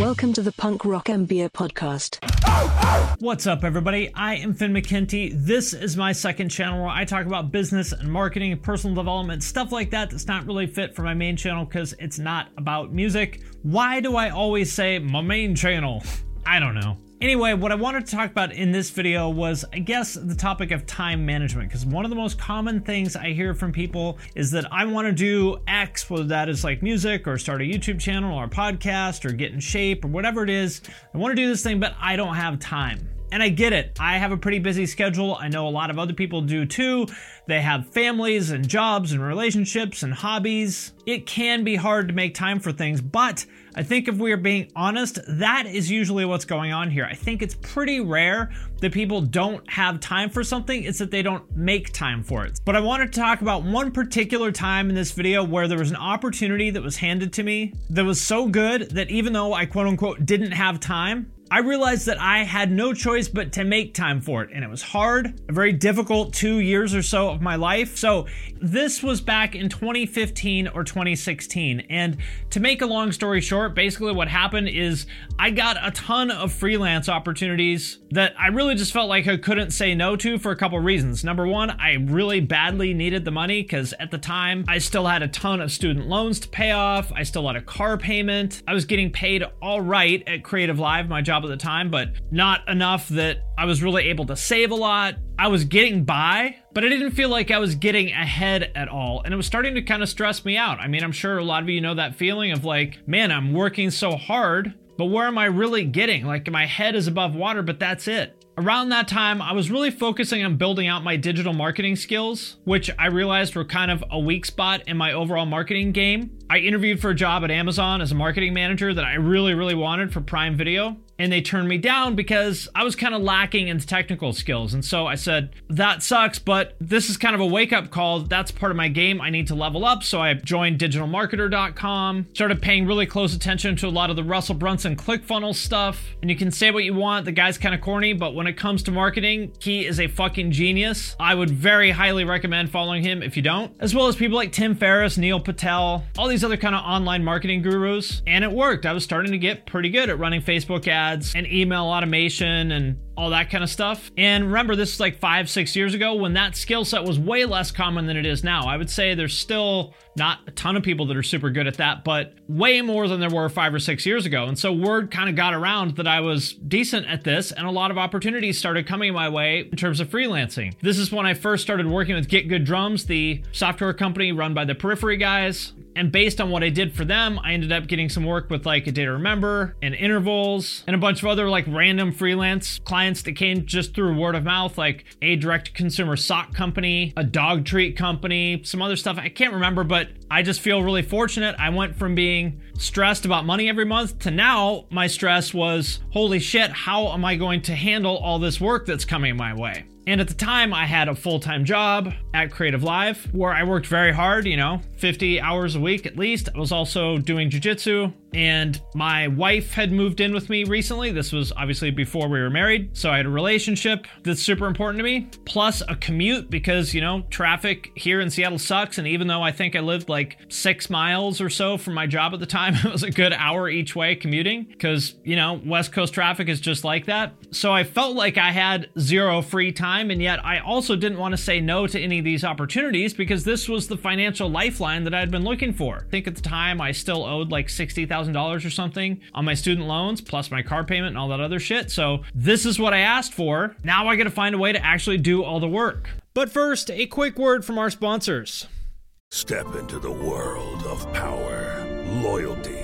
Welcome to the Punk Rock MBA podcast. What's up, everybody? I am Finn McKenty. This is my second channel where I talk about business and marketing and personal development, stuff like that that's not really fit for my main channel because it's not about music. Why do I always say my main channel? I don't know. Anyway, what I wanted to talk about in this video was, I guess, the topic of time management. Because one of the most common things I hear from people is that I want to do X, whether that is like music or start a YouTube channel or a podcast or get in shape or whatever it is. I want to do this thing, but I don't have time. And I get it. I have a pretty busy schedule. I know a lot of other people do too. They have families and jobs and relationships and hobbies. It can be hard to make time for things, but I think if we are being honest, that is usually what's going on here. I think it's pretty rare that people don't have time for something, it's that they don't make time for it. But I wanted to talk about one particular time in this video where there was an opportunity that was handed to me that was so good that even though I quote unquote didn't have time, I realized that I had no choice but to make time for it. And it was hard, a very difficult two years or so of my life. So, this was back in 2015 or 2016. And to make a long story short, basically what happened is I got a ton of freelance opportunities that I really just felt like I couldn't say no to for a couple reasons. Number one, I really badly needed the money because at the time I still had a ton of student loans to pay off, I still had a car payment, I was getting paid all right at Creative Live, my job at the time, but not enough that I was really able to save a lot. I was getting by, but I didn't feel like I was getting ahead at all. And it was starting to kind of stress me out. I mean, I'm sure a lot of you know that feeling of like, man, I'm working so hard, but where am I really getting? Like, my head is above water, but that's it. Around that time, I was really focusing on building out my digital marketing skills, which I realized were kind of a weak spot in my overall marketing game. I interviewed for a job at Amazon as a marketing manager that I really, really wanted for Prime Video and they turned me down because I was kind of lacking in technical skills. And so I said, that sucks, but this is kind of a wake up call. That's part of my game. I need to level up. So I joined digitalmarketer.com, started paying really close attention to a lot of the Russell Brunson ClickFunnels stuff. And you can say what you want, the guy's kind of corny, but when it comes to marketing, he is a fucking genius. I would very highly recommend following him if you don't, as well as people like Tim Ferriss, Neil Patel, all these other kind of online marketing gurus. And it worked. I was starting to get pretty good at running Facebook ads ads and email automation and all that kind of stuff. And remember, this is like five, six years ago when that skill set was way less common than it is now. I would say there's still not a ton of people that are super good at that, but way more than there were five or six years ago. And so word kind of got around that I was decent at this, and a lot of opportunities started coming my way in terms of freelancing. This is when I first started working with Get Good Drums, the software company run by the Periphery guys. And based on what I did for them, I ended up getting some work with like a Day to Remember and intervals and a bunch of other like random freelance clients that came just through word of mouth, like a direct consumer sock company, a dog treat company, some other stuff. I can't remember, but I just feel really fortunate. I went from being stressed about money every month to now my stress was holy shit, how am I going to handle all this work that's coming my way? And at the time, I had a full time job at Creative Live where I worked very hard, you know, 50 hours a week at least. I was also doing jujitsu, and my wife had moved in with me recently. This was obviously before we were married. So I had a relationship that's super important to me, plus a commute because, you know, traffic here in Seattle sucks. And even though I think I lived like six miles or so from my job at the time, it was a good hour each way commuting because, you know, West Coast traffic is just like that. So I felt like I had zero free time. And yet I also didn't want to say no to any of these opportunities because this was the financial lifeline that I had been looking for. I think at the time I still owed like 60,000 $1,000 or something on my student loans, plus my car payment and all that other shit. So this is what I asked for. Now I gotta find a way to actually do all the work. But first, a quick word from our sponsors. Step into the world of power, loyalty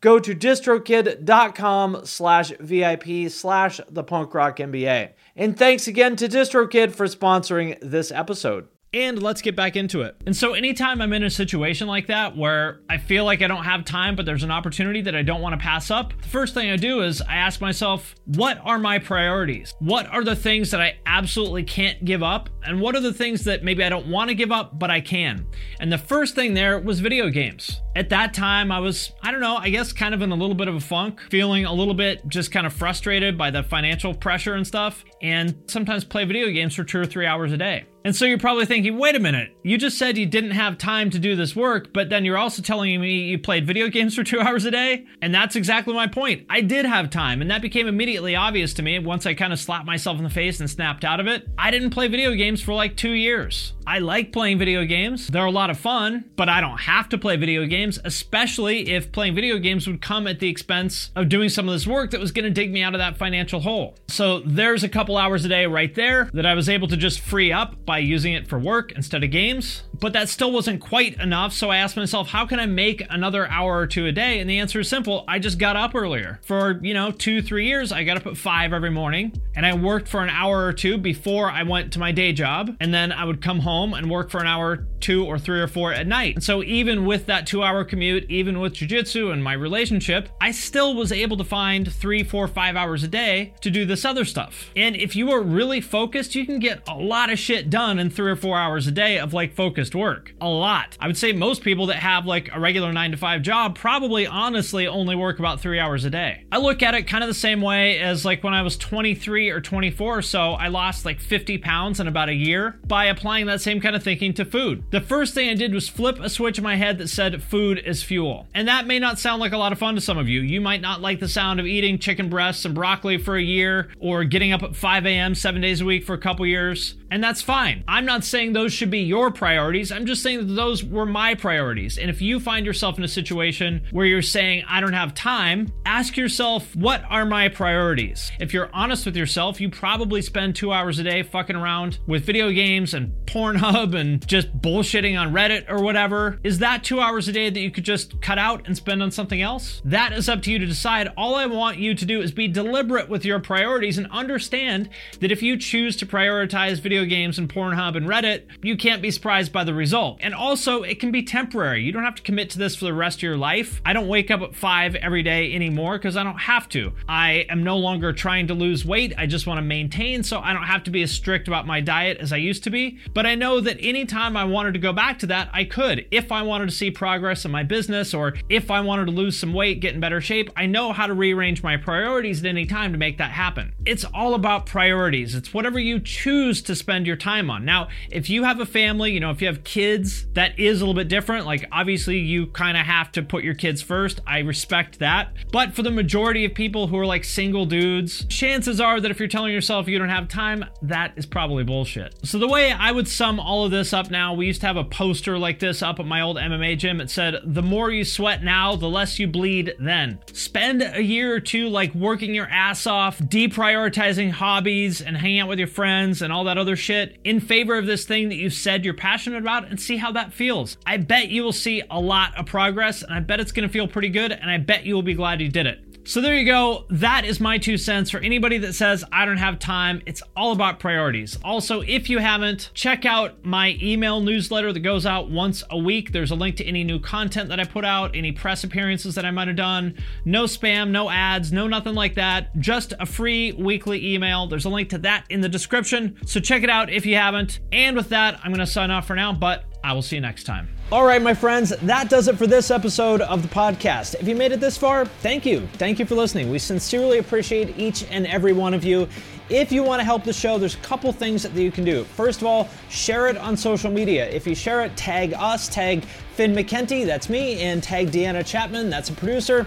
go to distrokid.com slash VIP slash the punk rock MBA. And thanks again to DistroKid for sponsoring this episode. And let's get back into it. And so, anytime I'm in a situation like that where I feel like I don't have time, but there's an opportunity that I don't want to pass up, the first thing I do is I ask myself, what are my priorities? What are the things that I absolutely can't give up? And what are the things that maybe I don't want to give up, but I can? And the first thing there was video games. At that time, I was, I don't know, I guess kind of in a little bit of a funk, feeling a little bit just kind of frustrated by the financial pressure and stuff, and sometimes play video games for two or three hours a day. And so you're probably thinking, wait a minute, you just said you didn't have time to do this work, but then you're also telling me you played video games for two hours a day? And that's exactly my point. I did have time, and that became immediately obvious to me once I kind of slapped myself in the face and snapped out of it. I didn't play video games for like two years. I like playing video games, they're a lot of fun, but I don't have to play video games, especially if playing video games would come at the expense of doing some of this work that was going to dig me out of that financial hole. So there's a couple hours a day right there that I was able to just free up by using it for work instead of games. But that still wasn't quite enough, so I asked myself, how can I make another hour or two a day? And the answer is simple I just got up earlier. For, you know, two, three years, I got up at five every morning, and I worked for an hour or two before I went to my day job, and then I would come home home and work for an hour, two or three or four at night. And so even with that two hour commute, even with jujitsu and my relationship, I still was able to find three, four, five hours a day to do this other stuff. And if you are really focused, you can get a lot of shit done in three or four hours a day of like focused work. A lot. I would say most people that have like a regular nine to five job probably honestly only work about three hours a day. I look at it kind of the same way as like when I was 23 or 24 or so, I lost like 50 pounds in about a year by applying that same kind of thinking to food. The first thing I did was flip a switch in my head that said food is fuel. And that may not sound like a lot of fun to some of you. You might not like the sound of eating chicken breasts and broccoli for a year or getting up at 5 a.m. seven days a week for a couple years. And that's fine. I'm not saying those should be your priorities. I'm just saying that those were my priorities. And if you find yourself in a situation where you're saying, I don't have time, ask yourself, what are my priorities? If you're honest with yourself, you probably spend two hours a day fucking around with video games and Pornhub and just bullshitting on Reddit or whatever. Is that two hours a day that you could just cut out and spend on something else? That is up to you to decide. All I want you to do is be deliberate with your priorities and understand that if you choose to prioritize video games and Pornhub and Reddit, you can't be surprised by the result. And also, it can be temporary. You don't have to commit to this for the rest of your life. I don't wake up at five every day anymore because I don't have to. I am no longer trying to lose weight. I just want to maintain, so I don't have to be as strict about my diet as I used to be. But I know that anytime I wanted to go back to that, I could. If I wanted to see progress in my business or if I wanted to lose some weight, get in better shape, I know how to rearrange my priorities at any time to make that happen. It's all about priorities. It's whatever you choose to spend your time on. Now, if you have a family, you know, if you have kids, that is a little bit different. Like, obviously, you kind of have to put your kids first. I respect that. But for the majority of people who are like single dudes, chances are that if you're telling yourself you don't have time, that is probably bullshit. So, the way I would sum all of this up now, we used to have a poster like this up at my old MMA gym. It said, The more you sweat now, the less you bleed then. Spend a year or two like working your ass off, deprioritizing hobbies and hanging out with your friends and all that other shit in favor of this thing that you said you're passionate about and see how that feels. I bet you will see a lot of progress and I bet it's going to feel pretty good and I bet you will be glad you did it. So there you go. That is my two cents for anybody that says I don't have time. It's all about priorities. Also, if you haven't, check out my email newsletter that goes out once a week. There's a link to any new content that I put out, any press appearances that I might have done. No spam, no ads, no nothing like that. Just a free weekly email. There's a link to that in the description. So check it out if you haven't. And with that, I'm going to sign off for now, but I will see you next time. All right, my friends, that does it for this episode of the podcast. If you made it this far, thank you. Thank you for listening. We sincerely appreciate each and every one of you. If you want to help the show, there's a couple things that you can do. First of all, share it on social media. If you share it, tag us, tag Finn McKenty, that's me, and tag Deanna Chapman, that's a producer.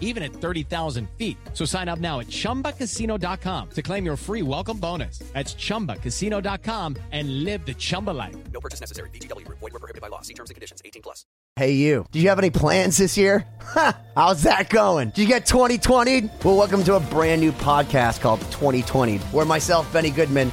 even at 30,000 feet. So sign up now at ChumbaCasino.com to claim your free welcome bonus. That's ChumbaCasino.com and live the Chumba life. No purchase necessary. VGW Group. Void were prohibited by law. See terms and conditions. 18 plus. Hey, you. Do you have any plans this year? Ha! How's that going? Did you get 2020? Well, welcome to a brand new podcast called 2020, where myself, Benny Goodman,